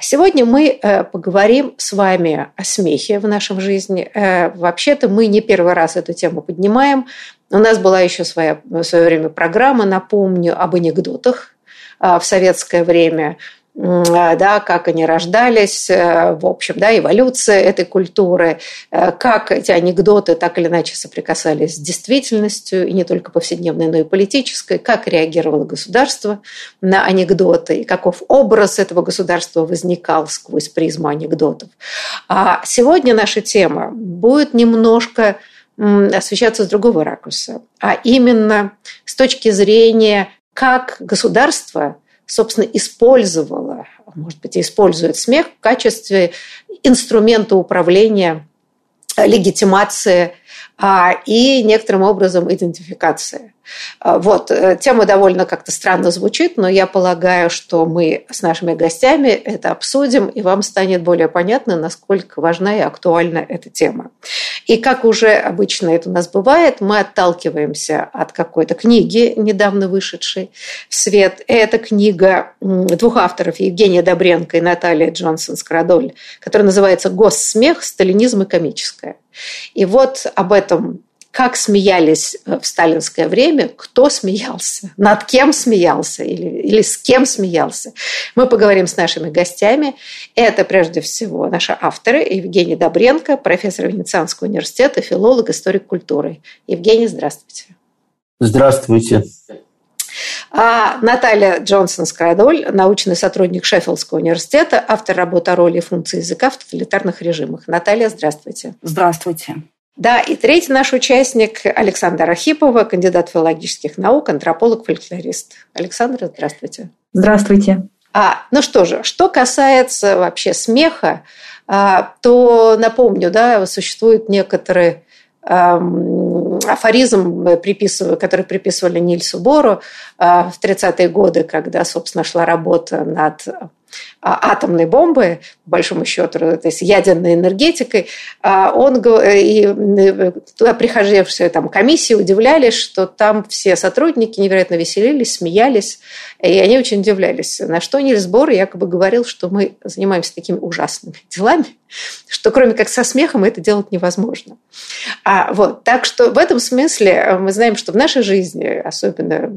Сегодня мы э, поговорим с вами о смехе в нашем жизни. Э, вообще-то мы не первый раз эту тему поднимаем. У нас была еще своя, в свое время программа, напомню, об анекдотах э, в советское время – а, да, как они рождались, э, в общем, да, эволюция этой культуры, э, как эти анекдоты так или иначе соприкасались с действительностью, и не только повседневной, но и политической, как реагировало государство на анекдоты, и каков образ этого государства возникал сквозь призму анекдотов. А сегодня наша тема будет немножко освещаться с другого ракурса, а именно с точки зрения, как государство – собственно, использовала, может быть, использует смех в качестве инструмента управления, легитимации а, и некоторым образом идентификации. А, вот, э, тема довольно как-то странно звучит, но я полагаю, что мы с нашими гостями это обсудим, и вам станет более понятно, насколько важна и актуальна эта тема. И как уже обычно это у нас бывает, мы отталкиваемся от какой-то книги, недавно вышедшей в свет. Это книга двух авторов, Евгения Добренко и Наталья Джонсон-Скрадоль, которая называется «Госсмех. Сталинизм и комическое». И вот об этом как смеялись э, в сталинское время, кто смеялся, над кем смеялся или, или с кем смеялся. Мы поговорим с нашими гостями. Это прежде всего наши авторы Евгений Добренко, профессор Венецианского университета, филолог, историк культуры. Евгений, здравствуйте. Здравствуйте. А Наталья Джонсон-Скрадоль, научный сотрудник Шеффилдского университета, автор работы о роли и функции языка в тоталитарных режимах. Наталья, здравствуйте. Здравствуйте. Да, и третий наш участник Александр Архипова, кандидат филологических наук, антрополог, фольклорист. Александр, здравствуйте. Здравствуйте. А, ну что же, что касается вообще смеха, а, то напомню, да, существует некоторые афоризм, который приписывали Нильсу Бору а, в 30-е годы, когда, собственно, шла работа над атомной бомбы, по большому счету, то есть ядерной энергетикой, а он и э, туда приходившие там комиссии удивлялись, что там все сотрудники невероятно веселились, смеялись, и они очень удивлялись. На что Нильс Бор якобы говорил, что мы занимаемся такими ужасными делами, что кроме как со смехом это делать невозможно. А, вот, так что в этом смысле э, мы знаем, что в нашей жизни, особенно а,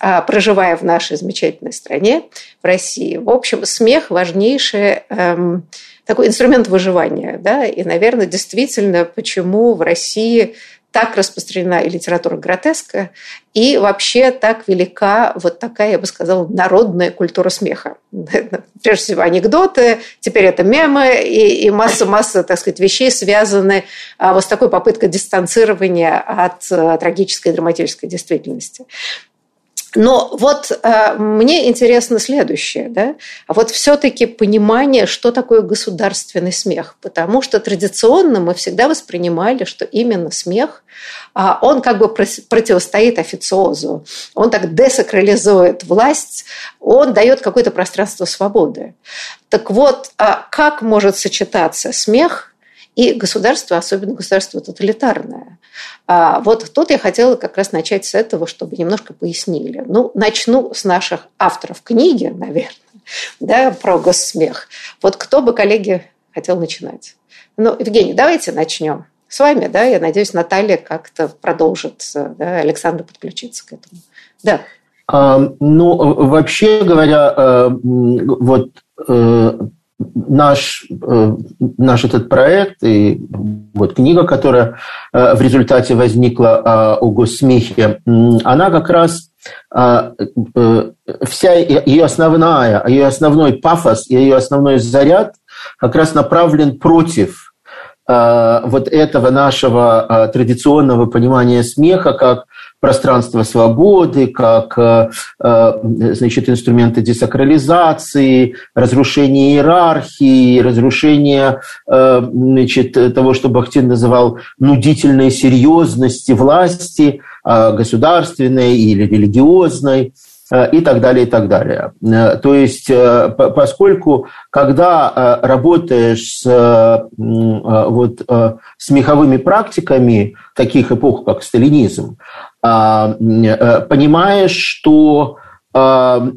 проживая в нашей замечательной стране, в России. В общем, смех важнейший эм, такой инструмент выживания. Да? И, наверное, действительно, почему в России так распространена и литература гротеска, и вообще так велика вот такая, я бы сказала, народная культура смеха. Прежде всего анекдоты, теперь это мемы и, масса-масса, так сказать, вещей связаны а, вот с такой попыткой дистанцирования от а, трагической драматической действительности. Но вот э, мне интересно следующее, да, а вот все-таки понимание, что такое государственный смех, потому что традиционно мы всегда воспринимали, что именно смех, э, он как бы противостоит официозу, он так десакрализует власть, он дает какое-то пространство свободы. Так вот, э, как может сочетаться смех и государство, особенно государство тоталитарное. А вот тут я хотела как раз начать с этого, чтобы немножко пояснили. Ну, начну с наших авторов книги, наверное, да, про госсмех. Вот кто бы, коллеги, хотел начинать? Ну, Евгений, давайте начнем с вами, да, я надеюсь, Наталья как-то продолжит, да, Александр подключится к этому. Да. А, ну, вообще говоря, э, вот э, наш, э, наш этот проект и вот книга, которая э, в результате возникла о госсмехе, она как раз вся ее основная, ее основной пафос, ее основной заряд как раз направлен против вот этого нашего традиционного понимания смеха как пространство свободы, как э, э, значит, инструменты десакрализации, разрушение иерархии, разрушение э, значит, того, что Бахтин называл нудительной серьезности власти, государственной или религиозной и так далее, и так далее. То есть, поскольку, когда работаешь с, вот, смеховыми практиками таких эпох, как сталинизм, а, э, понимаешь, что а,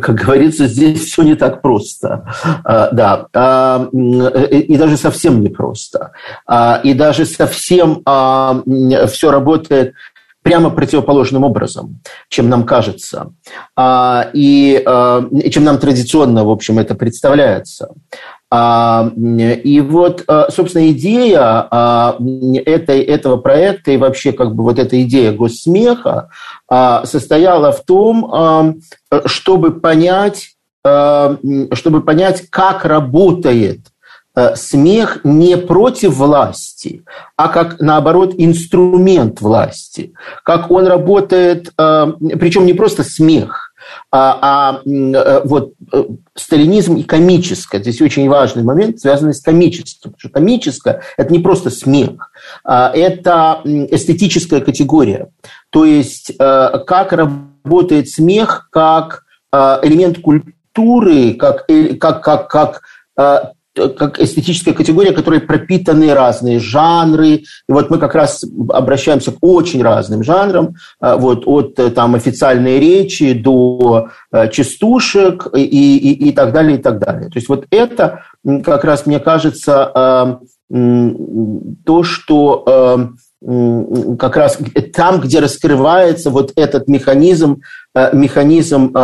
как говорится, здесь все не так просто. А, да, и даже совсем не просто. И даже совсем все работает прямо противоположным образом, чем нам кажется, и чем нам традиционно, в общем, это представляется. А, и вот, а, собственно, идея а, этой, этого проекта и вообще как бы вот эта идея госсмеха состояла в том, чтобы понять, чтобы понять, как работает смех не против власти, а как, наоборот, инструмент власти. Как он работает, причем не просто смех – а, а э, вот э, сталинизм и комическое. Здесь очень важный момент, связанный с комическим. Потому что комическое – это не просто смех, а это эстетическая категория. То есть э, как работает смех как элемент культуры, как, как, как, как как эстетическая категория, которой пропитаны разные жанры. И вот мы как раз обращаемся к очень разным жанрам, а, вот, от э, там, официальной речи до э, частушек и, и, и так далее, и так далее. То есть вот это как раз, мне кажется, то, что как раз там, где раскрывается вот этот механизм, механизм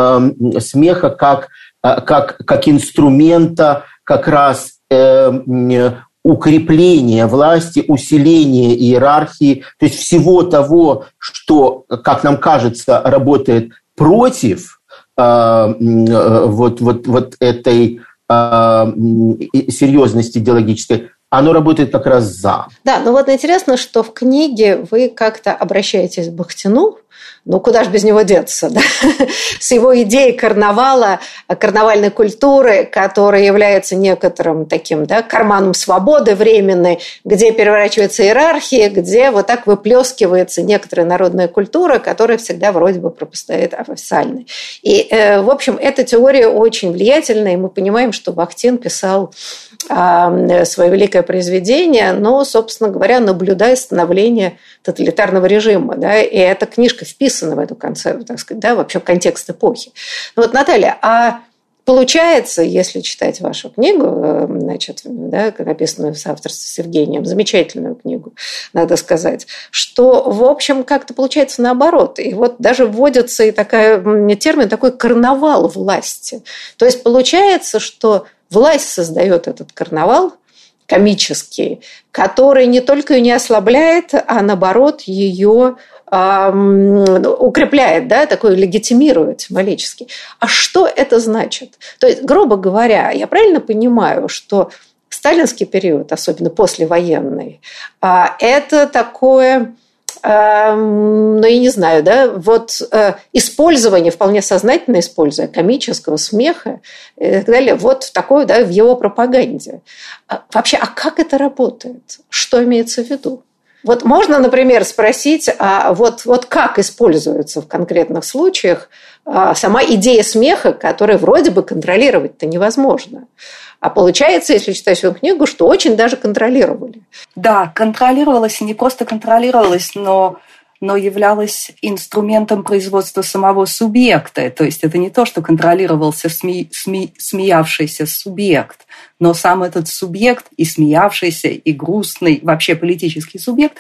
смеха как, как, как инструмента как раз э, укрепление власти, усиление иерархии, то есть всего того, что, как нам кажется, работает против э вот, вот, вот этой э, серьезности идеологической, оно работает как раз за. Да, ну вот интересно, что в книге вы как-то обращаетесь к Бахтину, ну, куда же без него деться, да? С его идеей карнавала, карнавальной культуры, которая является некоторым таким, да, карманом свободы временной, где переворачивается иерархия, где вот так выплескивается некоторая народная культура, которая всегда вроде бы пропустает официальной. И, э, в общем, эта теория очень влиятельная, и мы понимаем, что Бахтин писал э, свое великое произведение, но, собственно говоря, наблюдая становление тоталитарного режима. Да, и эта книжка вписана в эту концепцию, так сказать, да, вообще контекст эпохи. Ну вот, Наталья, а Получается, если читать вашу книгу, э, значит, да, написанную в соавторстве с Евгением, замечательную книгу, надо сказать, что, в общем, как-то получается наоборот. И вот даже вводится и такая, термин такой карнавал власти. То есть получается, что власть создает этот карнавал – комический, который не только ее не ослабляет, а наоборот ее укрепляет, да, такой легитимирует символически. А что это значит? То есть, грубо говоря, я правильно понимаю, что сталинский период, особенно послевоенный, а, это такое ну, я не знаю, да, вот э, использование, вполне сознательно используя комического смеха и так далее, вот такое, да, в его пропаганде. А вообще, а как это работает? Что имеется в виду? Вот можно, например, спросить, а вот, вот как используется в конкретных случаях а, сама идея смеха, которая вроде бы контролировать-то невозможно. А получается, если читать свою книгу, что очень даже контролировали. Да, контролировалось, не просто контролировалось, но но являлось инструментом производства самого субъекта. То есть это не то, что контролировался сме, сме, смеявшийся субъект, но сам этот субъект и смеявшийся, и грустный, вообще политический субъект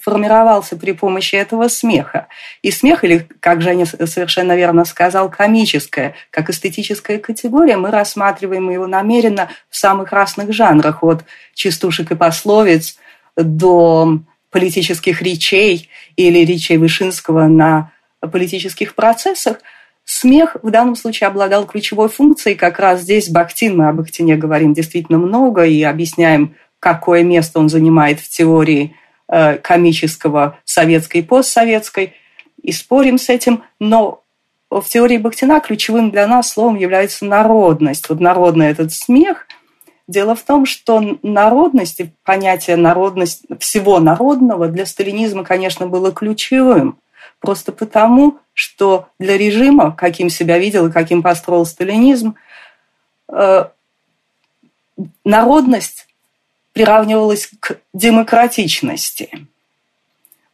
формировался при помощи этого смеха. И смех, или, как Женя совершенно верно сказал, комическое, как эстетическая категория, мы рассматриваем его намеренно в самых разных жанрах, от частушек и пословиц до политических речей или речей Вышинского на политических процессах, смех в данном случае обладал ключевой функцией. Как раз здесь Бахтин, мы об Бахтине говорим действительно много и объясняем, какое место он занимает в теории э, комического советской и постсоветской, и спорим с этим, но в теории Бахтина ключевым для нас словом является народность. Вот народный этот смех – Дело в том, что народность и понятие народность всего народного для сталинизма, конечно, было ключевым. Просто потому, что для режима, каким себя видел и каким построил сталинизм, э, народность приравнивалась к демократичности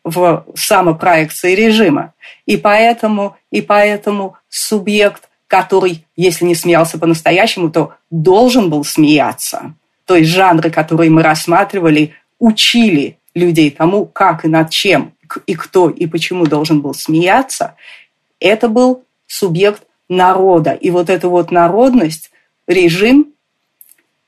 в самопроекции режима. И поэтому, и поэтому субъект который, если не смеялся по-настоящему, то должен был смеяться. То есть жанры, которые мы рассматривали, учили людей тому, как и над чем, и кто, и почему должен был смеяться. Это был субъект народа. И вот эту вот народность режим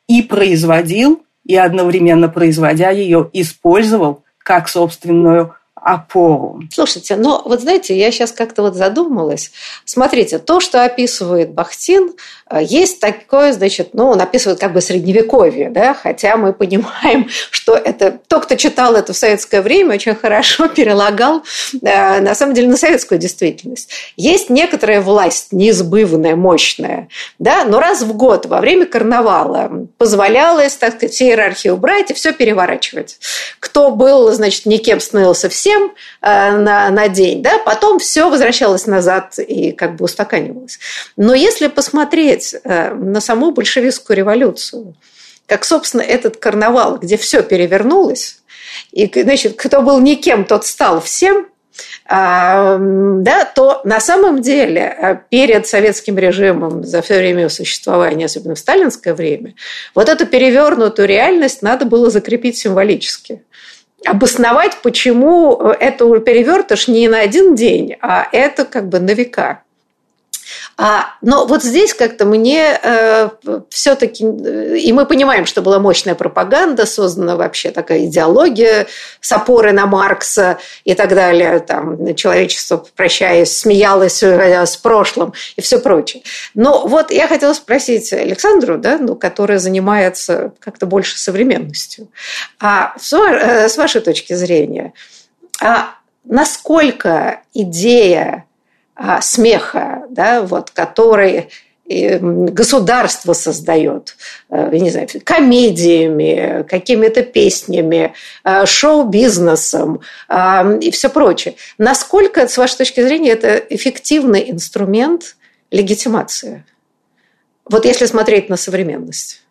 и производил, и одновременно производя ее, использовал как собственную опору. Слушайте, но вот знаете, я сейчас как-то вот задумалась. Смотрите, то, что описывает Бахтин, э, есть такое, значит, ну, он описывает как бы средневековье, да, хотя мы понимаем, что это, тот, кто читал это в советское время, очень хорошо перелагал, э, на самом деле, на советскую действительность. Есть некоторая власть неизбывная, мощная, да, но раз в год во время карнавала позволялось, так сказать, все иерархии убрать и все переворачивать. Кто был, значит, никем становился всем, всем э, на, на день, да, потом все возвращалось назад и как бы устаканивалось. Но если посмотреть э, на саму большевистскую революцию, как, собственно, этот карнавал, где все перевернулось, и, значит, кто был никем, тот стал всем, а, да, то на самом деле э, перед советским режимом за все время существования, особенно в сталинское время, вот эту перевернутую реальность надо было закрепить символически обосновать, почему это перевертыш не на один день, а это как бы на века. А, но вот здесь как-то мне э, все-таки, и мы понимаем, что была мощная пропаганда, создана вообще такая идеология с опорой на Маркса и так далее, там человечество, прощаясь, смеялось с прошлым и все прочее. Но вот я хотела спросить Александру, да, ну, которая занимается как-то больше современностью, а с, э, вашей точки зрения, а насколько идея смеха, да, вот, который государство создает, э, не знаю, комедиями, какими-то песнями, э, шоу-бизнесом э, и все прочее. Насколько, с вашей точки зрения, это эффективный инструмент легитимации? Вот если смотреть на современность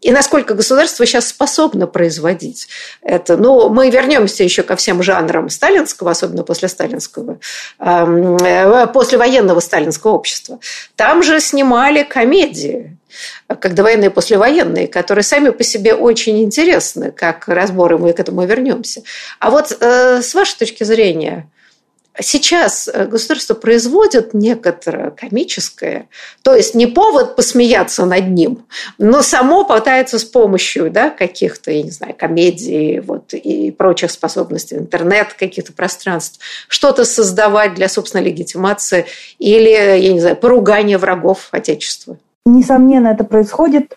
и насколько государство сейчас способно производить это. Ну, мы вернемся еще ко всем жанрам сталинского, особенно после сталинского, э, после военного сталинского общества. Там же снимали комедии, как довоенные и послевоенные, которые сами по себе очень интересны, как разборы, мы к этому вернемся. А вот э, с вашей точки зрения, Сейчас э, государство производит некоторое комическое, то есть не повод посмеяться над ним, но само пытается с помощью да, каких-то, я не знаю, комедий вот, и прочих способностей, интернет, каких-то пространств, что-то создавать для собственной легитимации или, я не знаю, поругания врагов Отечества. Несомненно, это происходит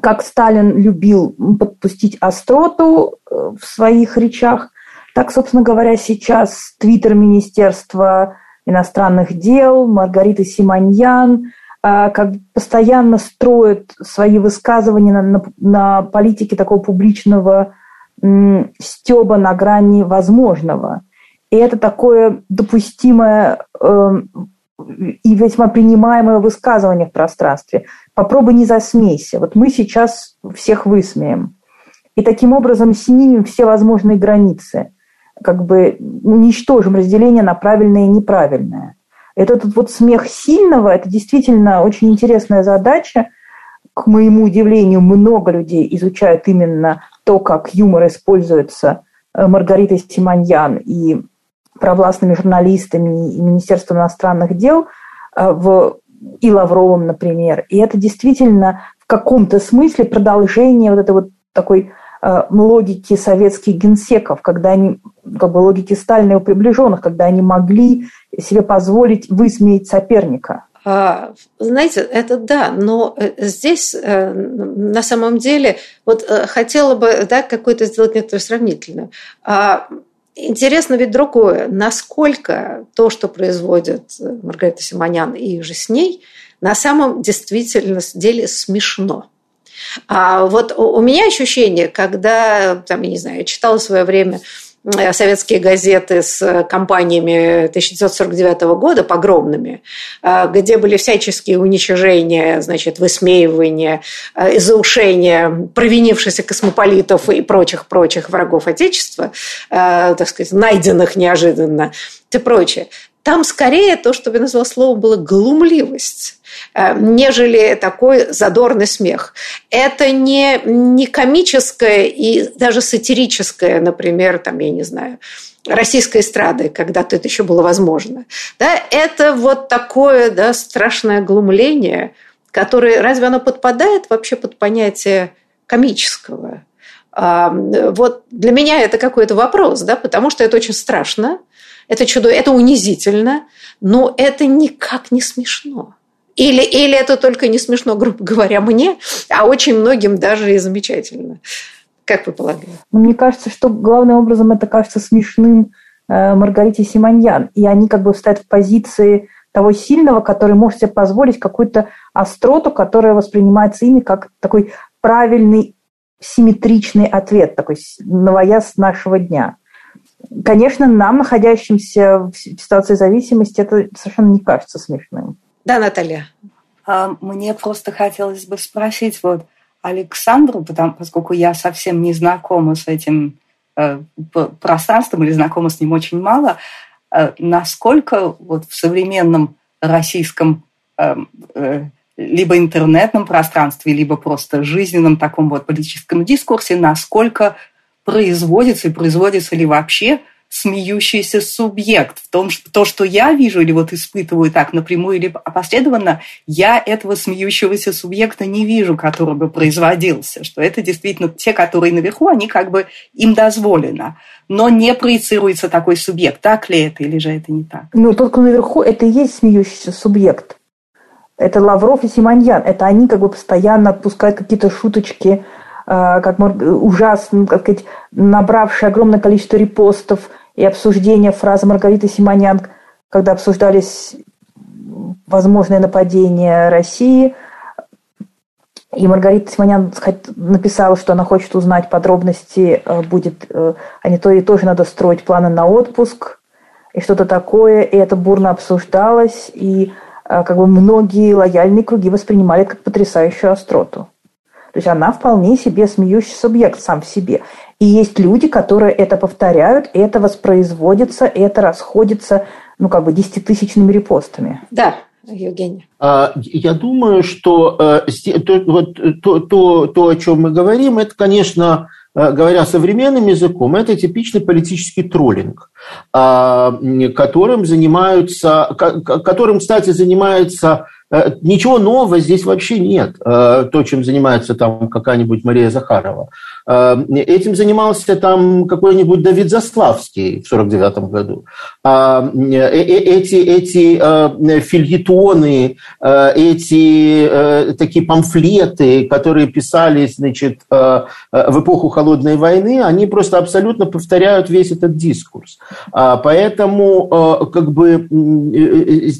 как Сталин любил подпустить остроту э, в своих речах, так, собственно говоря, сейчас Твиттер Министерства иностранных дел, Маргарита Симоньян, а, как постоянно строят свои высказывания на, на, на политике такого публичного м, стеба на грани возможного. И это такое допустимое э, и весьма принимаемое высказывание в пространстве. Попробуй не засмейся. Вот мы сейчас всех высмеем. И таким образом снимем все возможные границы как бы уничтожим разделение на правильное и неправильное. Этот вот смех сильного – это действительно очень интересная задача. К моему удивлению, много людей изучают именно то, как юмор используется Маргаритой Симоньян и провластными журналистами и Министерством иностранных дел в, и Лавровым, например. И это действительно в каком-то смысле продолжение вот этой вот такой Э, логики советских генсеков, когда они, как бы логики Сталина и приближенных, когда они могли себе позволить высмеять соперника. А, знаете, это да, но э, здесь э, на самом деле вот хотела бы да, какой-то сделать некоторую сравнительную. А, интересно ведь другое, насколько то, что производит Маргарита Симонян и же с ней, на самом действительно деле смешно. А вот у меня ощущение, когда, там, я не знаю, я читала в свое время э, советские газеты с компаниями 1949 года, погромными, э, где были всяческие уничижения, значит, высмеивания, э, изаушения провинившихся космополитов и прочих-прочих врагов Отечества, так сказать, найденных неожиданно и прочее. Там скорее то, что я назвала словом, было глумливость Э, нежели такой задорный смех. Это не, не комическое и даже сатирическое, например, там, я не знаю, российской эстрады, когда-то это еще было возможно. Да, это вот такое да, страшное глумление, которое, разве оно подпадает вообще под понятие комического? Вот для меня это какой-то вопрос, да, потому что это очень страшно, это чудо, это унизительно, но это никак не смешно. Или, или это только не смешно, грубо говоря, мне, а очень многим даже и замечательно. Как вы полагаете? Ну, мне кажется, что главным образом это кажется смешным э, Маргарите Симоньян. И они как бы стоят в позиции того сильного, который может себе позволить какую-то остроту, которая воспринимается ими как такой правильный, симметричный ответ, такой новояз нашего дня. Конечно, нам, находящимся в ситуации зависимости, это совершенно не кажется смешным. Да, Наталья. А, мне просто хотелось бы спросить вот Александру, потому, поскольку я совсем не знакома с этим э, пространством или знакома с ним очень мало, э, насколько вот в современном российском э, э, либо интернетном пространстве, либо просто жизненном таком вот политическом дискурсе, насколько производится и производится ли вообще смеющийся субъект. В том, что то, что я вижу или вот испытываю так напрямую или опосредованно, я этого смеющегося субъекта не вижу, который бы производился. Что это действительно те, которые наверху, они как бы им дозволено. Но не проецируется такой субъект. Так ли это или же это не так? Ну, тот, кто наверху, это и есть смеющийся субъект. Это Лавров и Симоньян. Это они как бы постоянно отпускают какие-то шуточки, как ужасно, как сказать, набравшие огромное количество репостов – и обсуждение фразы Маргариты Симонян, когда обсуждались возможные нападения России. И Маргарита Симонян написала, что она хочет узнать подробности, э, будет, а не то и тоже надо строить планы на отпуск и что-то такое. И это бурно обсуждалось, и э, как бы многие лояльные круги воспринимали это как потрясающую остроту. То есть она вполне себе смеющийся субъект сам в себе. И есть люди, которые это повторяют, это воспроизводится, это расходится, ну, как бы, десятитысячными репостами. Да, Евгений. А, я думаю, что э, то, вот, то, то, то, о чем мы говорим, это, конечно, э, говоря современным языком, это типичный политический троллинг, которым занимаются, которым, кстати, занимается Э, ничего нового здесь вообще нет, э, то, чем занимается там какая-нибудь Мария Захарова. Э, этим занимался там какой-нибудь Давид Заславский в 49 году. Эти, эти фильетоны, эти такие памфлеты, которые писались значит, в эпоху Холодной войны, они просто абсолютно повторяют весь этот дискурс. Поэтому как бы,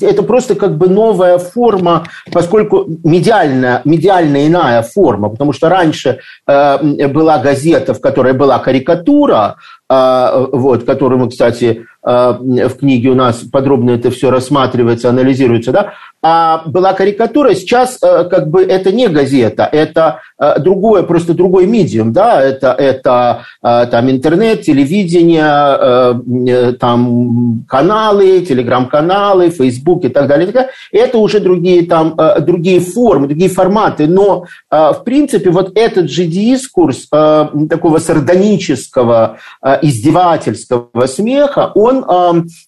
это просто как бы новая форма поскольку медиальная, медиальная иная форма, потому что раньше э, была газета, в которой была карикатура, э, вот, которую мы, кстати, э, в книге у нас подробно это все рассматривается, анализируется, да, а была карикатура, сейчас э, как бы это не газета, это э, другое, просто другой медиум, да, это, это э, там интернет, телевидение, там каналы, телеграм-каналы, Facebook и так далее. Это уже другие там, другие формы, другие форматы, но в принципе вот этот же дискурс такого сардонического издевательского смеха, он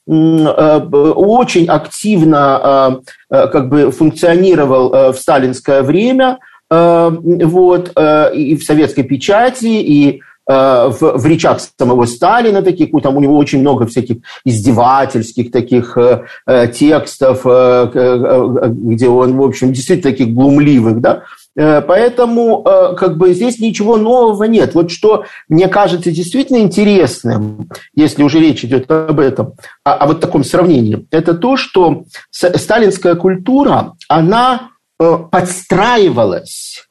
очень активно как бы функционировал в сталинское время, вот, и в советской печати, и в, в речах самого Сталина таких, там у него очень много всяких издевательских таких э, текстов, э, где он, в общем, действительно таких глумливых, да, Э, поэтому э, как бы здесь ничего нового нет. Вот что мне кажется действительно интересным, если уже речь идет об этом, о, о вот таком сравнении, это то, что сталинская культура, она э, подстраивалась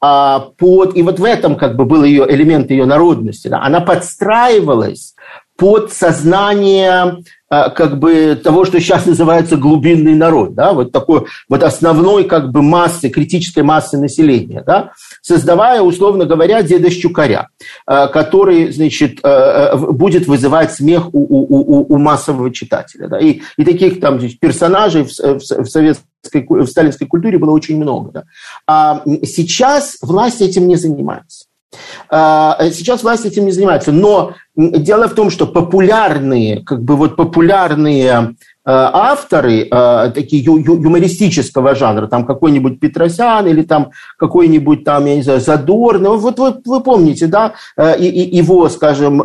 а, под, и вот в этом как бы был ее элемент ее народности, да, она подстраивалась под сознание а, как бы того, что сейчас называется глубинный народ, да, вот такой вот основной как бы массы, критической массы населения, да, создавая, условно говоря, деда Щукаря, а, который, значит, а, будет вызывать смех у, у, у, у массового читателя. Да, и, и таких там значит, персонажей в, в, в советской, в сталинской культуре было очень много. Да. А сейчас власть этим не занимается. Сейчас власть этим не занимается. Но дело в том, что популярные, как бы вот популярные авторы э, такие ю, ю, юмористического жанра, там какой-нибудь Петросян или там какой-нибудь там, я не знаю, Задорный, вот, вот вы помните, да, э, и, и его, скажем,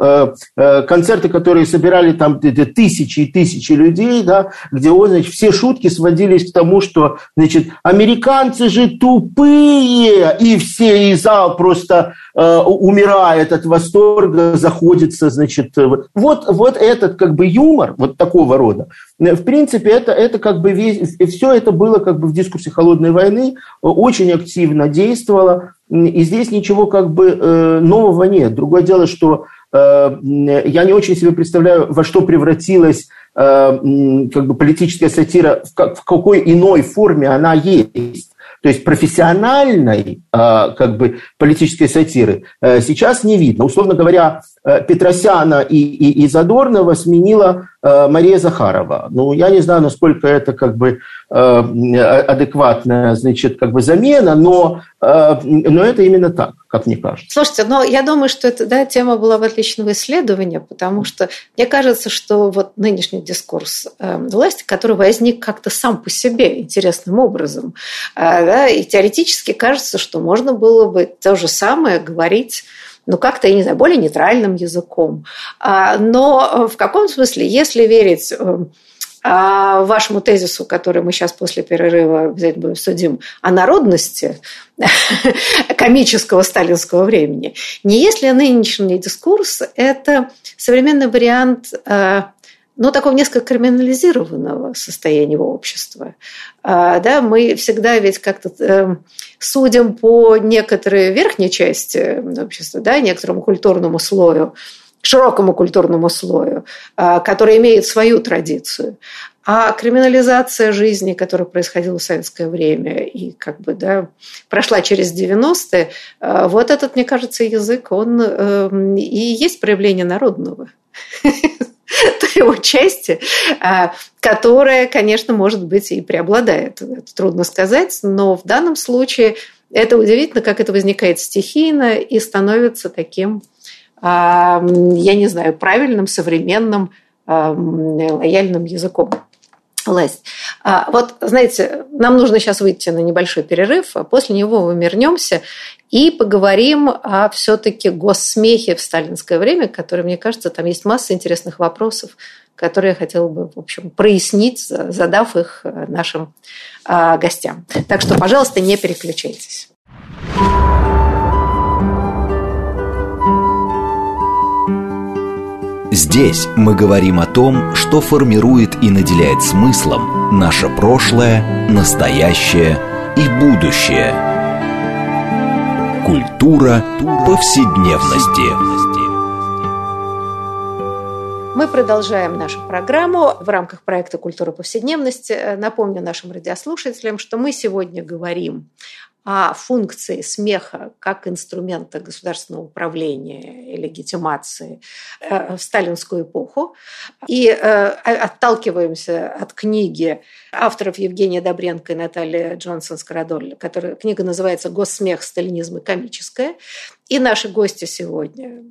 концерты, которые собирали там тысячи и тысячи людей, да, где он, значит, все шутки сводились к тому, что, значит, американцы же тупые, и все, и зал просто э, умирает от восторга, заходится, значит, вот, вот этот как бы юмор, вот такого рода, в принципе, это, это как бы весь, все это было как бы в дискурсе холодной войны, очень активно действовало, и здесь ничего как бы э, нового нет. Другое дело, что э, я не очень себе представляю, во что превратилась э, как бы политическая сатира, в какой иной форме она есть. То есть профессиональной как бы, политической сатиры сейчас не видно. Условно говоря, Петросяна и, и, и Задорнова сменила Э, Мария Захарова. Ну, я не знаю, насколько это как бы э, адекватная, значит, как бы замена, но, э, но это именно так, как мне кажется. Слушайте, но я думаю, что эта да, тема была в отличного исследования, потому что мне кажется, что вот нынешний дискурс власти, который возник как-то сам по себе интересным образом, да, и теоретически кажется, что можно было бы то же самое говорить ну, как-то, я не знаю, более нейтральным языком. А, но в каком смысле, если верить э, а, вашему тезису, который мы сейчас после перерыва обязательно будем судим, о народности комического сталинского времени, не если нынешний дискурс – это современный вариант э, ну, такого несколько криминализированного состояния общества. А, да, мы всегда ведь как-то э, судим по некоторой верхней части общества, да, некоторому культурному слою, широкому культурному слою, а, который имеет свою традицию. А криминализация жизни, которая происходила в советское время и как бы, да, прошла через 90-е, а, вот этот, мне кажется, язык, он э, и есть проявление народного. той его части, а, которая, конечно, может быть и преобладает. Это трудно сказать, но в данном случае это удивительно, как это возникает стихийно и становится таким, а, я не знаю, правильным, современным, а, лояльным языком власть. Вот, знаете, нам нужно сейчас выйти на небольшой перерыв, а после него мы вернемся и поговорим о все-таки госсмехе в сталинское время, который, мне кажется, там есть масса интересных вопросов, которые я хотела бы, в общем, прояснить, задав их э, нашим а, гостям. Так что, пожалуйста, не переключайтесь. Здесь мы говорим о том, что формирует и наделяет смыслом наше прошлое, настоящее и будущее – Культура повседневности. Мы продолжаем нашу программу в рамках проекта «Культура повседневности». Напомню нашим радиослушателям, что мы сегодня говорим о функции смеха как инструмента государственного управления и легитимации э, в сталинскую эпоху. И э, отталкиваемся от книги авторов Евгения Добренко и Натальи Джонсон Скородоль, которая книга называется «Госсмех, сталинизм и комическое». И наши гости сегодня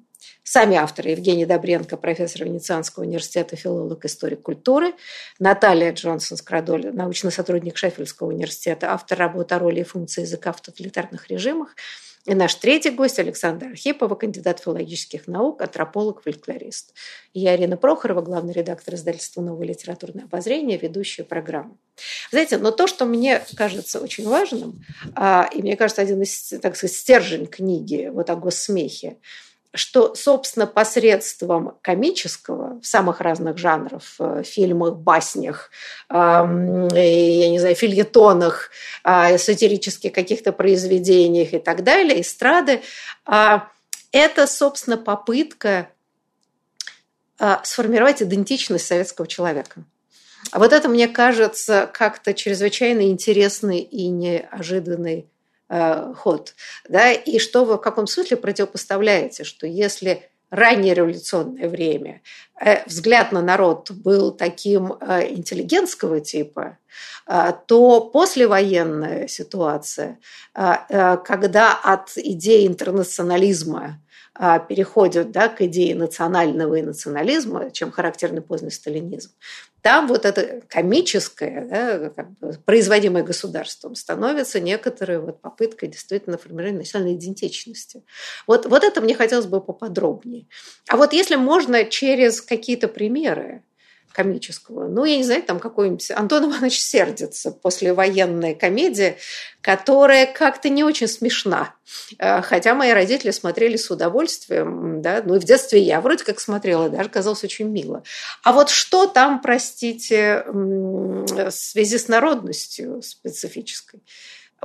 Сами авторы Евгений Добренко, профессор Венецианского университета, филолог, историк культуры, Наталья Джонсон Скрадоль, научный сотрудник Шеффельдского университета, автор работы о роли и функции языка в тоталитарных режимах, и наш третий гость Александр Архипова, кандидат филологических наук, антрополог, фольклорист. И я Арина Прохорова, главный редактор издательства «Новое литературное обозрение», ведущая программы. Знаете, но то, что мне кажется очень важным, а, и мне кажется, один из, так сказать, стержень книги вот о госсмехе, что, собственно, посредством комического в самых разных жанрах, э, фильмах, баснях, я не знаю, фильетонах, а, сатирических каких-то произведениях и так далее, эстрады, а, это, собственно, попытка а, сформировать идентичность советского человека. А вот это, мне кажется, как-то чрезвычайно интересный и неожиданный Э, ход. Да? И что вы в каком смысле противопоставляете, что если раннее революционное время э, взгляд на народ был таким э, интеллигентского типа, то послевоенная ситуация, когда от идеи интернационализма переходят да, к идее национального и национализма, чем характерный поздний сталинизм, там вот это комическое, да, как бы производимое государством, становится некоторой вот попыткой действительно формирования национальной идентичности. Вот, вот это мне хотелось бы поподробнее. А вот если можно через какие-то примеры, комического. Ну, я не знаю, там какой-нибудь Антон Иванович сердится после военной комедии, которая как-то не очень смешна. Э, хотя мои родители смотрели с удовольствием, да, ну и в детстве я вроде как смотрела, даже казалось очень мило. А вот что там, простите, в связи с народностью специфической?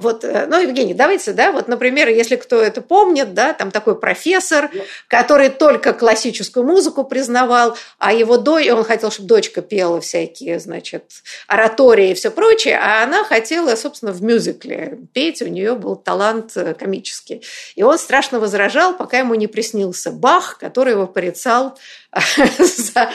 Вот, э, ну, Евгений, давайте, да, вот, например, если кто это помнит, да, там такой профессор, который только классическую музыку признавал, а его дочь, он хотел, чтобы дочка пела всякие, значит, оратории и все прочее, а она хотела, собственно, в мюзикле петь, у нее был талант э, комический. И он страшно возражал, пока ему не приснился Бах, который его порицал за,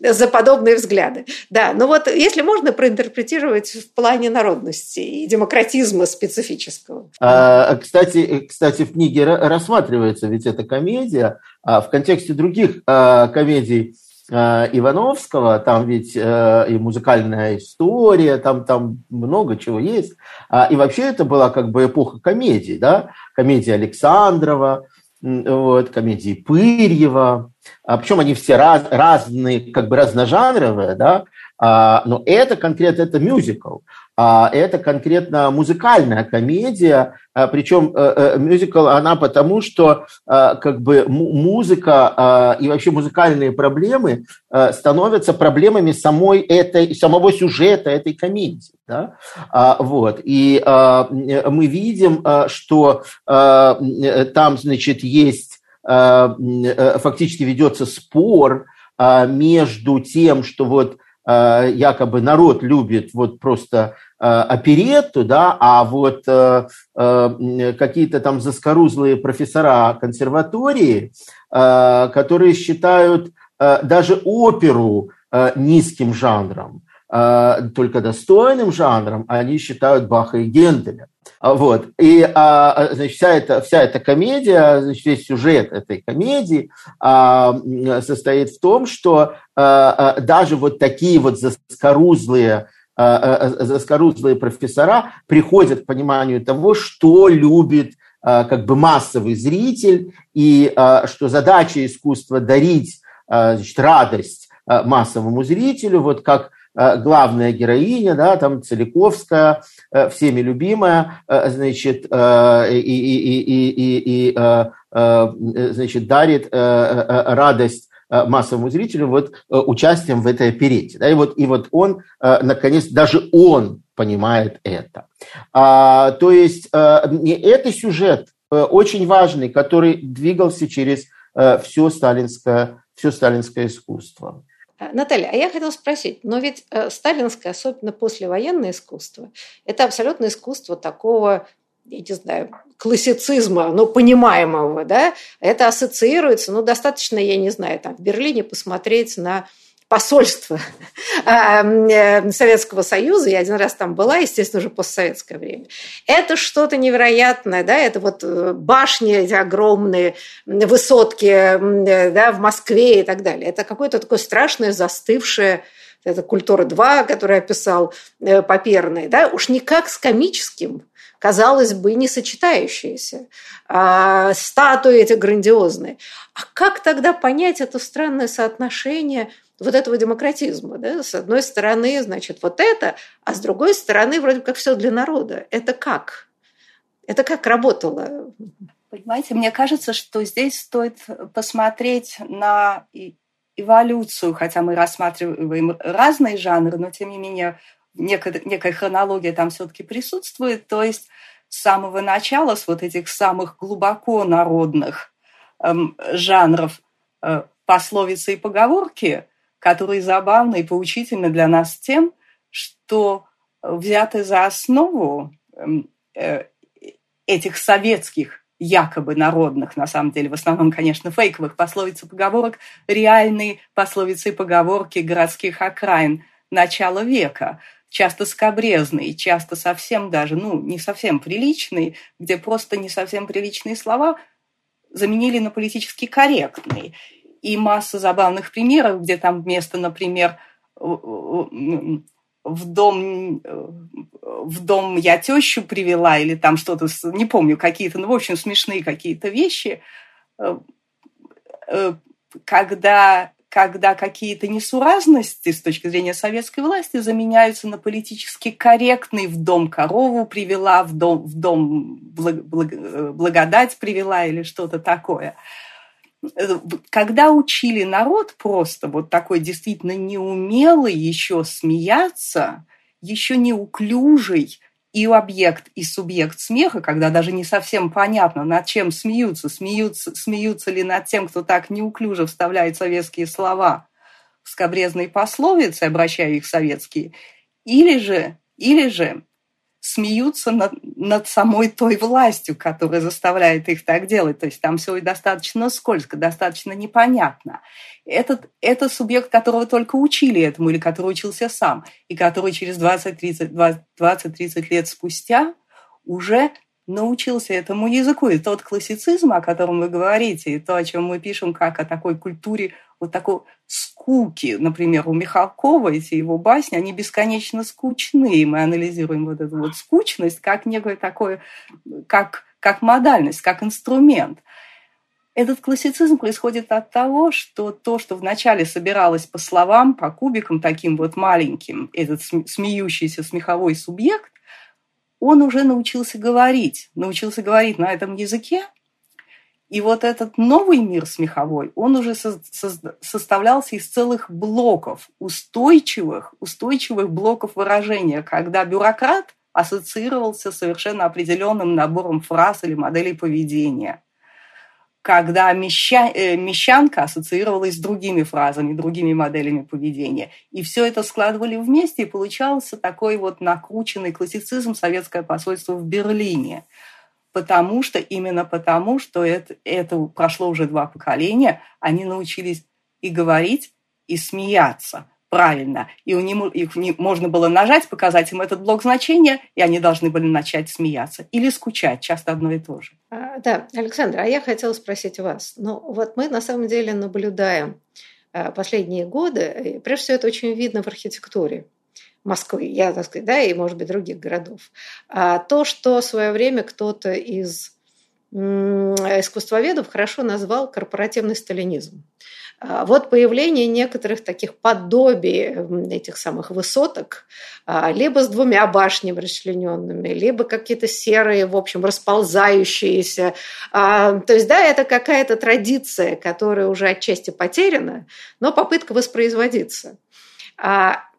за подобные взгляды. Да, но вот если можно проинтерпретировать в плане народности и демократизма специфического. А, кстати, кстати, в книге рассматривается ведь эта комедия. А в контексте других а, комедий а, Ивановского, там ведь э, и музыкальная история, там, там много чего есть. А, и вообще это была как бы эпоха комедий, да, комедия Александрова, вот, комедии Пырьева, а, причем они все раз, разные, как бы разножанровые, да, а, но это конкретно это мюзикл, а это конкретно музыкальная комедия, а, причем а, а, мюзикл она потому, что а, как бы музыка а, и вообще музыкальные проблемы а, становятся проблемами самой этой, самого сюжета этой комедии. Да? А, вот. И а, мы видим, а, что а, там, значит, есть а, фактически ведется спор а, между тем, что вот а, якобы народ любит вот просто оперетту, да, а вот какие-то там заскорузлые профессора консерватории, которые считают даже оперу низким жанром, только достойным жанром, они считают Баха и Генделя. А, вот. И а, а, значит, вся, эта, вся эта комедия, значит, весь сюжет этой комедии состоит в том, что даже вот такие вот заскорузлые заскорузлые профессора приходят к пониманию того, что любит как бы массовый зритель, и что задача искусства дарить значит, радость массовому зрителю, вот как Э, главная героиня, да, там Целиковская, э, всеми любимая, э, значит, и, и, и, и, и значит, дарит радость массовому зрителю вот участием в этой оперете. Да, и, вот, и вот он, наконец, даже он понимает это. А, то есть это сюжет очень важный, который двигался через все сталинское, все сталинское искусство. Э, Наталья, а я хотела спросить, но ведь э, сталинское, особенно послевоенное искусство, это абсолютно искусство такого, я не знаю, классицизма, но понимаемого, да, это ассоциируется, ну, достаточно, я не знаю, там, в Берлине посмотреть на посольство э, Советского Союза, я один раз там была, естественно, уже постсоветское время. Это что-то невероятное, да, это вот башни эти огромные, высотки да, в Москве и так далее. Это какое-то такое страшное, застывшее это «Культура-2», который описал Паперный, да, уж никак с комическим казалось бы, не сочетающиеся, а, статуи эти грандиозные. А как тогда понять это странное соотношение вот этого демократизма? Да? С одной стороны, значит, вот это, а с другой стороны, вроде как все для народа. Это как? Это как работало? Понимаете, мне кажется, что здесь стоит посмотреть на эволюцию, хотя мы рассматриваем разные жанры, но тем не менее некая, некая хронология там все-таки присутствует. То есть с самого начала, с вот этих самых глубоко народных эм, жанров э, пословицы и поговорки, которые забавны и поучительны для нас тем, что взяты за основу эм, э, этих советских якобы народных, на самом деле, в основном, конечно, фейковых пословиц и поговорок, реальные пословицы и поговорки городских окраин начала века часто скобрезный, часто совсем даже, ну, не совсем приличный, где просто не совсем приличные слова заменили на политически корректные. И масса забавных примеров, где там вместо, например, в дом, в дом я тещу привела, или там что-то, не помню, какие-то, ну, в общем, смешные какие-то вещи, э, э, когда когда какие-то несуразности с точки зрения советской власти заменяются на политически корректный в дом корову привела, в дом, в дом благодать привела или что-то такое. Когда учили народ просто вот такой действительно неумелый еще смеяться, еще неуклюжий, и объект, и субъект смеха, когда даже не совсем понятно, над чем смеются, смеются, смеются ли над тем, кто так неуклюже вставляет советские слова в скобрезные пословицы, обращая их советские, или же, или же смеются над, над самой той властью, которая заставляет их так делать. То есть там все достаточно скользко, достаточно непонятно. Этот, это субъект, которого только учили этому или который учился сам, и который через 20-30 лет спустя уже научился этому языку. И тот классицизм, о котором вы говорите, и то, о чем мы пишем, как о такой культуре вот такой скуки, например, у Михалкова эти его басни, они бесконечно скучны, мы анализируем вот эту вот скучность как некое такое, как, как модальность, как инструмент. Этот классицизм происходит от того, что то, что вначале собиралось по словам, по кубикам таким вот маленьким, этот смеющийся смеховой субъект, он уже научился говорить, научился говорить на этом языке, и вот этот новый мир смеховой, он уже со со составлялся из целых блоков, устойчивых, устойчивых блоков выражения, когда бюрократ ассоциировался с совершенно определенным набором фраз или моделей поведения – когда меща, э, мещанка ассоциировалась с другими фразами, другими моделями поведения. И все это складывали вместе, и получался такой вот накрученный классицизм советское посольство в Берлине. Потому что, именно потому, что это, это прошло уже два поколения, они научились и говорить, и смеяться – правильно, и у них, их не, можно было нажать, показать им этот блок значения, и они должны были начать смеяться или скучать, часто одно и то же. А, да, Александра, а я хотела спросить вас. Ну, вот мы на самом деле наблюдаем а, последние годы, прежде всего это очень видно в архитектуре. Москвы, я так сказать, да, и, может быть, других городов. А то, что в свое время кто-то из искусствоведов хорошо назвал корпоративный сталинизм. А, вот появление некоторых таких подобий этих самых высоток, а, либо с двумя башнями расчлененными, либо какие-то серые, в общем, расползающиеся. А, то есть, да, это какая-то традиция, которая уже отчасти потеряна, но попытка воспроизводиться.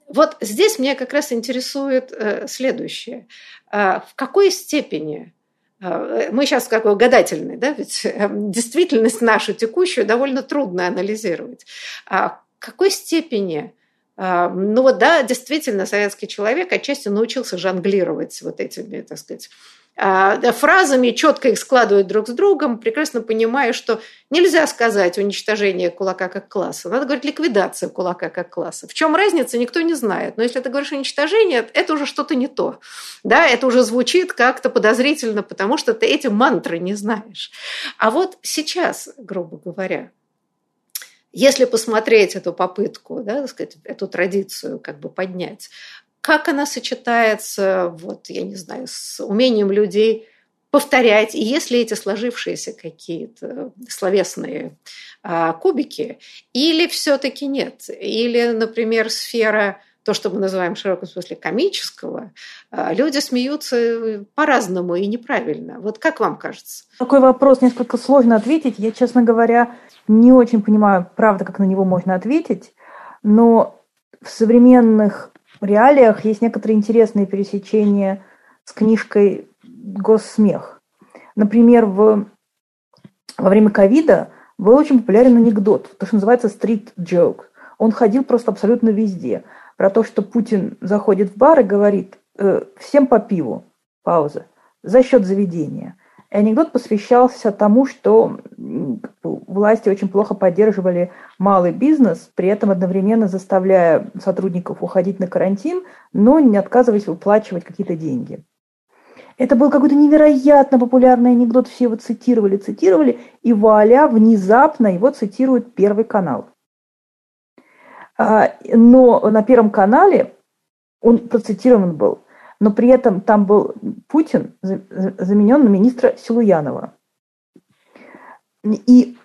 Вот здесь меня как раз интересует э, следующее. В какой степени а, мы сейчас какой гадательный, да, ведь эм, действительность нашу текущую довольно трудно анализировать. А в какой степени а, ну вот да, действительно, советский человек отчасти научился жонглировать вот этими, так сказать, а, фразами, четко их складывать друг с другом, прекрасно понимая, что нельзя сказать уничтожение кулака как класса. Надо говорить ликвидация кулака как класса. В чем разница, никто не знает. Но если ты говоришь уничтожение, это уже что-то не то. Да, это уже звучит как-то подозрительно, потому что ты эти мантры не знаешь. А вот сейчас, грубо говоря, если посмотреть эту попытку, да, так сказать, эту традицию как бы поднять, как она сочетается, вот, я не знаю, с умением людей повторять, и если эти сложившиеся какие-то словесные а, кубики, или все-таки нет, или, например, сфера то, что мы называем в широком смысле комического, а, люди смеются по-разному и неправильно. Вот как вам кажется? Такой вопрос несколько сложно ответить. Я, честно говоря, не очень понимаю, правда, как на него можно ответить, но в современных реалиях есть некоторые интересные пересечения с книжкой «Госсмех». Например, в, во время ковида был очень популярен анекдот, то, что называется «street joke». Он ходил просто абсолютно везде – про то, что Путин заходит в бар и говорит э, всем по пиву, пауза, за счет заведения. И анекдот посвящался тому, что власти очень плохо поддерживали малый бизнес, при этом одновременно заставляя сотрудников уходить на карантин, но не отказываясь выплачивать какие-то деньги. Это был какой-то невероятно популярный анекдот, все его цитировали, цитировали, и вуаля, внезапно его цитирует Первый канал. А, но на Первом канале он процитирован был, но при этом там был Путин заменен на министра Силуянова. И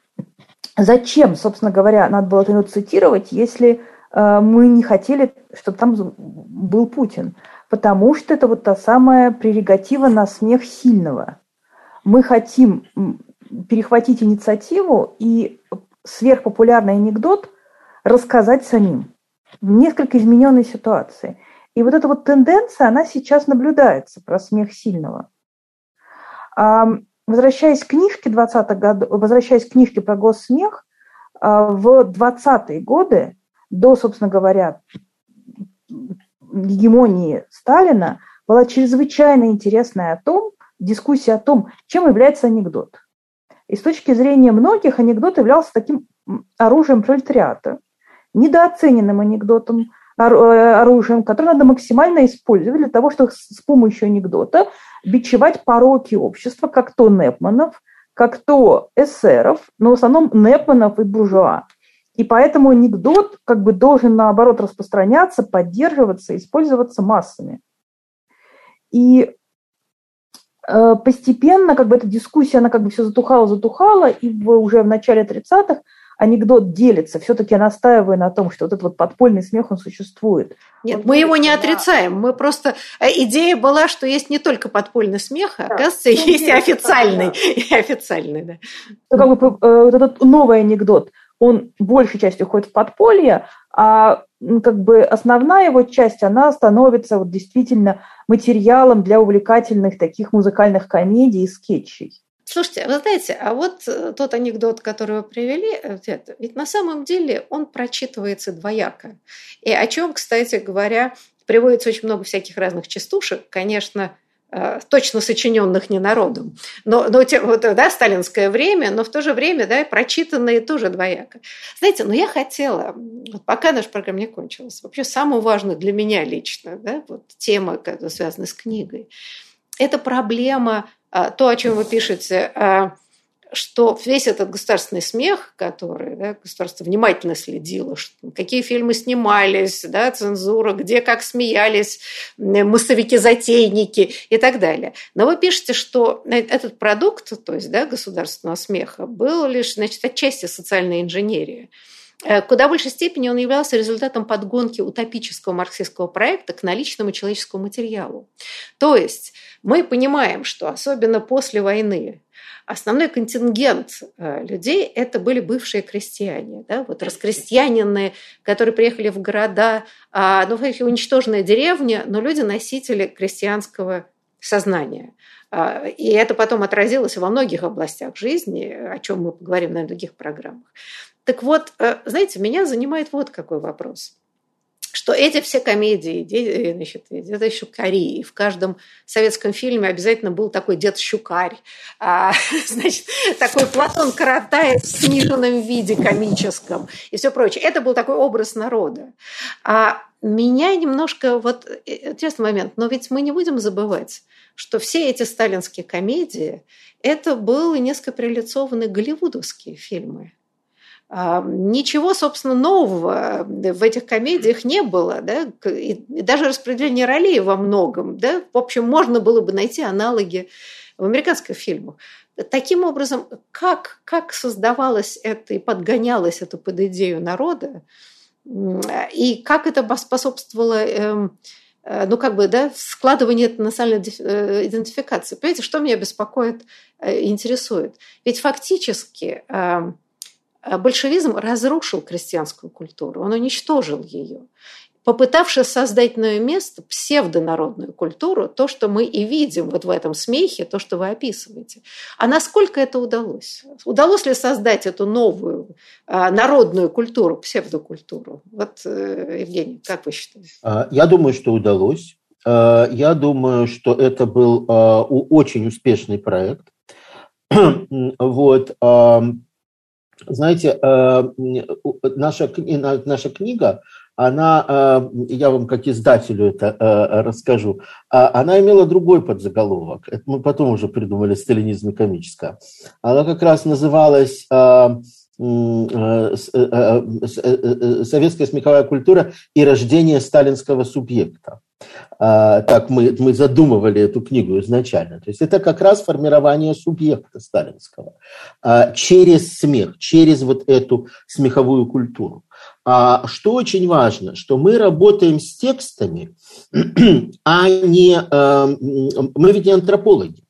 зачем, собственно говоря, надо было это цитировать, если а, мы не хотели, чтобы там был Путин? Потому что это вот та самая прерогатива на смех сильного. Мы хотим перехватить инициативу и сверхпопулярный анекдот – рассказать самим в несколько измененной ситуации. И вот эта вот тенденция, она сейчас наблюдается про смех сильного. Возвращаясь к книжке 20-х годов, возвращаясь к книжке про госсмех, а, в 20-е годы, до, собственно говоря, гегемонии Сталина, была чрезвычайно интересная о том, дискуссия о том, чем является анекдот. И с точки зрения многих анекдот являлся таким оружием пролетариата – недооцененным анекдотом, оружием, которое надо максимально использовать для того, чтобы с помощью анекдота бичевать пороки общества, как то Непманов, как то эсеров, но в основном Непманов и буржуа. И поэтому анекдот как бы должен, наоборот, распространяться, поддерживаться, использоваться массами. И э, постепенно как бы эта дискуссия, она как бы все затухала, затухала, и уже в начале 30-х анекдот делится. Все-таки настаиваю на том, что вот этот вот подпольный смех, он существует. Нет, он мы его не отрицаем. Мы просто... Э, идея была, что есть не только подпольный смех, а, да. оказывается, ну, есть и официальный. Да. И официальный, да. Ну, как бы, э, вот этот новый анекдот, он большей частью уходит в подполье, а как бы основная его часть, она становится вот действительно материалом для увлекательных таких музыкальных комедий и скетчей. Слушайте, вы знаете, а вот э, тот анекдот, который вы привели, э, ведь на самом деле он прочитывается двояко. И о чем, кстати говоря, приводится очень много всяких разных частушек, конечно, э, точно сочиненных не народом, но, но вот, да, сталинское время, но в то же время да, прочитанные тоже двояко. Знаете, но я хотела, пока наша программа не кончилась, вообще самую важную для меня лично да, вот, тема, связанная с книгой, это проблема то, о чем вы пишете, а, что весь этот государственный смех, который да, государство внимательно следило, что, какие фильмы снимались, да, цензура, где как смеялись массовики-затейники и так далее. Но вы пишете, что этот продукт, то есть да, государственного смеха, был лишь значит, отчасти социальной инженерии. Э, куда большей степени он являлся результатом подгонки утопического марксистского проекта к наличному человеческому материалу. То есть мы понимаем, что особенно после войны основной контингент э, людей это были бывшие крестьяне, да, вот раскрестьянины, которые приехали в города, а, ну, уничтоженная деревня, но люди носители крестьянского сознания. А, и это потом отразилось во многих областях жизни, о чем мы поговорим на других программах. Так вот, э, знаете, меня занимает вот какой вопрос. что эти все комедии, э, значит, это еще Кореи. В каждом советском фильме обязательно был такой дед Щукарь, а, значит, такой Платон Каратаев в сниженном виде комическом и все прочее. Это был такой образ народа. А меня немножко, вот э, интересный момент, но ведь мы не будем забывать, что все эти сталинские комедии – это были несколько прилицованные голливудовские фильмы. Ничего, собственно, нового в этих комедиях не было, да, и даже распределение ролей во многом, да, в общем, можно было бы найти аналоги в американских фильмах. Таким образом, как, как создавалось это и подгонялось это под идею народа, и как это способствовало эм, э, ну, как бы, да, складывание национальной э, идентификации. Понимаете, что меня беспокоит э, интересует? Ведь фактически эм, большевизм разрушил крестьянскую культуру, он уничтожил ее, попытавшись создать ее место псевдонародную культуру, то, что мы и видим вот в этом смехе, то, что вы описываете. А насколько это удалось? Удалось ли создать эту новую а, народную культуру, псевдокультуру? Вот, э, Евгений, как вы считаете? А, я думаю, что удалось. А, я думаю, что это был очень успешный проект. Вот знаете, э, наша, наша книга, она, э, я вам как издателю это э, расскажу, а она имела другой подзаголовок. Это мы потом уже придумали «Сталинизм и комическое». Она как раз называлась «Советская смеховая культура и рождение сталинского субъекта». А, так мы, мы задумывали эту книгу изначально. То есть это как раз формирование субъекта сталинского а, через смех, через вот эту смеховую культуру. А что очень важно, что мы работаем с текстами, а не... Мы ведь не антропологи,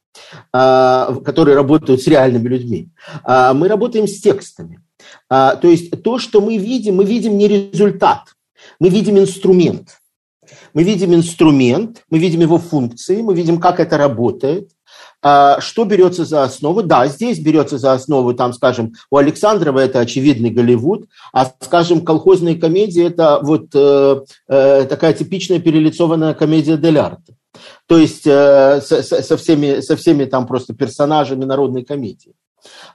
которые работают с реальными людьми. Мы работаем с текстами. То есть то, что мы видим, мы видим не результат, мы видим инструмент – мы видим инструмент, мы видим его функции, мы видим, как это работает, а, что берется за основу? Да, здесь берется за основу, там, скажем, у Александрова это очевидный Голливуд, а, скажем, колхозные комедии – это вот э, э, такая типичная перелицованная комедия дель арте. То есть э, со, со, всеми, со всеми там просто персонажами народной комедии.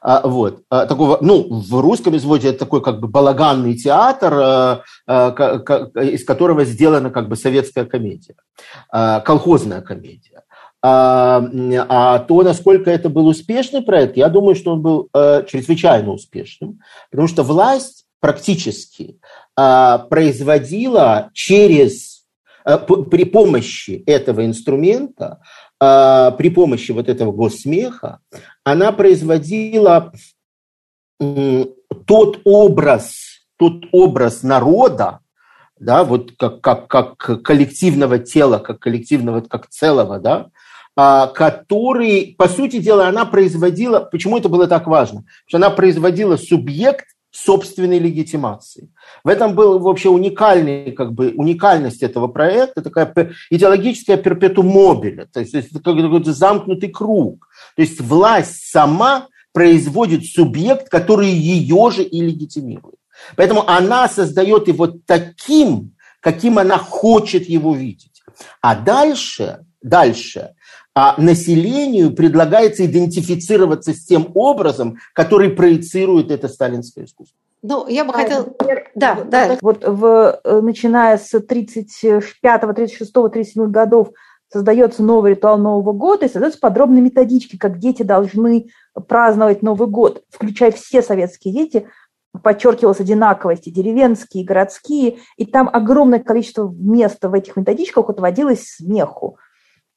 А, вот. А, такого, ну, в русском изводе это такой как бы балаганный театр, а, из которого сделана как бы советская комедия, колхозная комедия. А то, насколько это был успешный проект, я думаю, что он был чрезвычайно успешным, потому что власть практически производила через при помощи этого инструмента а, при помощи вот этого госсмеха, она производила тот образ, тот образ народа, да, вот как, как, как коллективного тела, как коллективного, как целого, да, а, который, по сути дела, она производила, почему это было так важно? Потому что она производила субъект, собственной легитимации. В этом был вообще уникальный, как бы, уникальность этого проекта, такая идеологическая перпетум мобиля, то есть это какой-то замкнутый круг. То есть власть сама производит субъект, который ее же и легитимирует. Поэтому она создает его таким, каким она хочет его видеть. А дальше, дальше а населению предлагается идентифицироваться с тем образом, который проецирует это сталинское искусство. Ну, я бы а, хотела... Например, да, да. Вот в, э, начиная с 35, 36, 37 годов создается новый ритуал Нового года и создаются подробные методички, как дети должны праздновать Новый год, включая все советские дети, подчеркивалась одинаковость, и деревенские, и городские, и там огромное количество места в этих методичках отводилось смеху.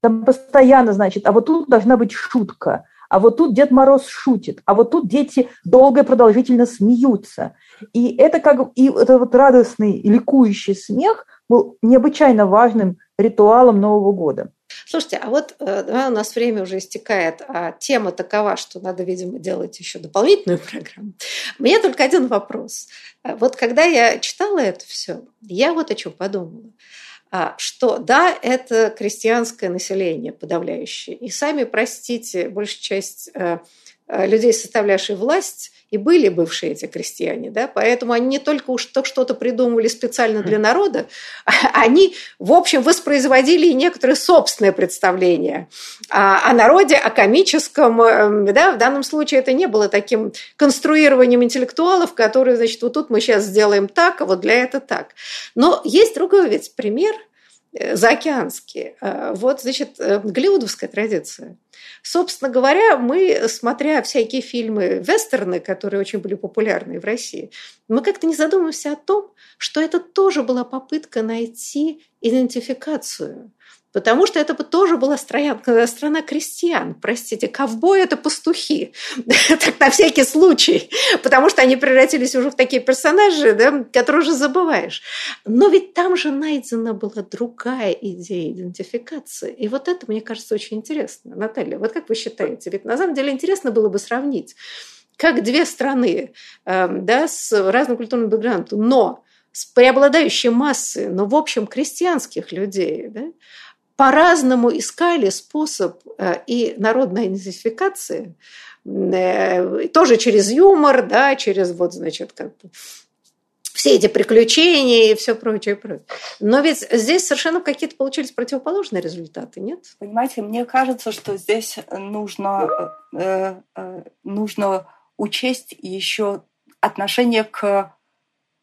Там постоянно, значит, а вот тут должна быть шутка, а вот тут Дед Мороз шутит, а вот тут дети долго и продолжительно смеются. И это как и это вот радостный, ликующий смех был необычайно важным ритуалом Нового года. Слушайте, а вот да, у нас время уже истекает, а тема такова, что надо, видимо, делать еще дополнительную программу. У меня только один вопрос. Вот когда я читала это все, я вот о чем подумала. А, что да, это крестьянское население подавляющее. И сами, простите, большая часть э, людей, составлявших власть, и были бывшие эти крестьяне, да, поэтому они не только уж что-то придумывали специально для народа, они, в общем, воспроизводили и некоторые собственные представления о, о народе, о комическом, эм, да, в данном случае это не было таким конструированием интеллектуалов, которые, значит, вот тут мы сейчас сделаем так, а вот для этого так. Но есть другой ведь пример – Э, заокеанские. Э, вот, значит, э, голливудовская традиция. Собственно говоря, мы, смотря всякие фильмы вестерны, которые очень были популярны в России, мы как-то не задумываемся о том, что это тоже была попытка найти идентификацию Потому что это бы тоже была страна, страна крестьян. Простите, ковбои – это пастухи. так на всякий случай. Потому что они превратились уже в такие персонажи, да, которые уже забываешь. Но ведь там же найдена была другая идея идентификации. И вот это, мне кажется, очень интересно. Наталья, вот как вы считаете? Ведь на самом деле интересно было бы сравнить, как две страны э, да, с разным культурным бэкграундом, но с преобладающей массой, но в общем крестьянских людей, да, по-разному искали способ э, и народной идентификации, э, тоже через юмор, да, через вот, значит, как все эти приключения и все прочее, прочее. Но ведь здесь совершенно какие-то получились противоположные результаты, нет? Понимаете, мне кажется, что здесь нужно, э, э, нужно учесть еще отношение к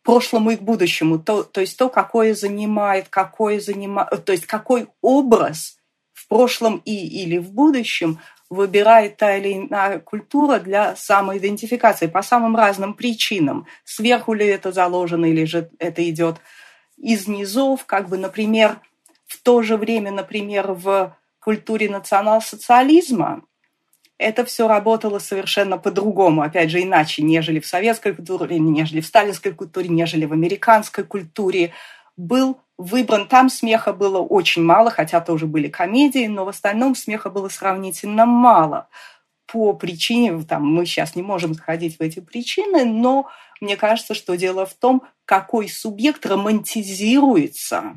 прошлому и к будущему, то, то есть то, какое занимает, какое занимает, то есть какой образ в прошлом и или в будущем выбирает та или иная культура для самоидентификации по самым разным причинам. Сверху ли это заложено или же это идет из низов, как бы, например, в то же время, например, в культуре национал-социализма это все работало совершенно по-другому, опять же, иначе, нежели в советской культуре, нежели в сталинской культуре, нежели в американской культуре. Был выбран, там смеха было очень мало, хотя тоже были комедии, но в остальном смеха было сравнительно мало. По причине, там, мы сейчас не можем заходить в эти причины, но мне кажется, что дело в том, какой субъект романтизируется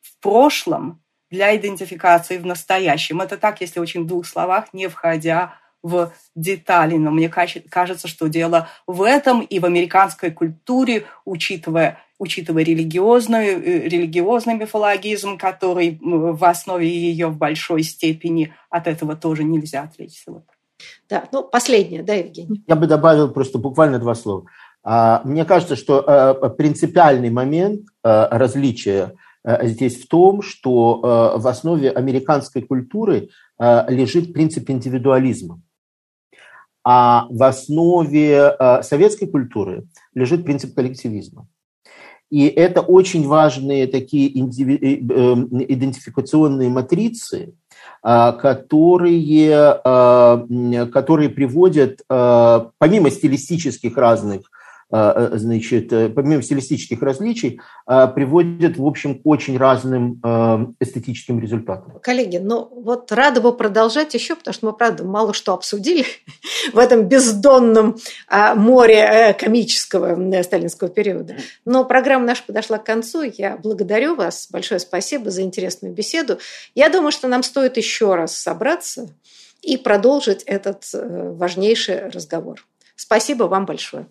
в прошлом для идентификации в настоящем. Это так, если очень в двух словах, не входя в детали. Но мне кажется, что дело в этом и в американской культуре, учитывая, учитывая религиозную, э, религиозный мифологизм, который в основе ее в большой степени от этого тоже нельзя отвлечься. Да, ну последнее, да, Евгений? Я бы добавил просто буквально два слова. А, мне кажется, что э, принципиальный момент э, различия здесь в том, что э, в основе американской культуры э, лежит принцип индивидуализма. А в основе советской культуры лежит принцип коллективизма. И это очень важные такие идентификационные матрицы, которые, которые приводят, помимо стилистических разных э, значит, э, помимо стилистических различий, а, приводит, в общем, к очень разным а, эстетическим результатам. Коллеги, ну вот рада бы продолжать еще, потому что мы, правда, мало что обсудили в этом бездонном море э, комического сталинского периода. Но программа наша подошла к концу. Я благодарю вас. Большое спасибо за интересную беседу. Я думаю, что нам стоит еще раз собраться и продолжить этот важнейший разговор. Спасибо вам большое.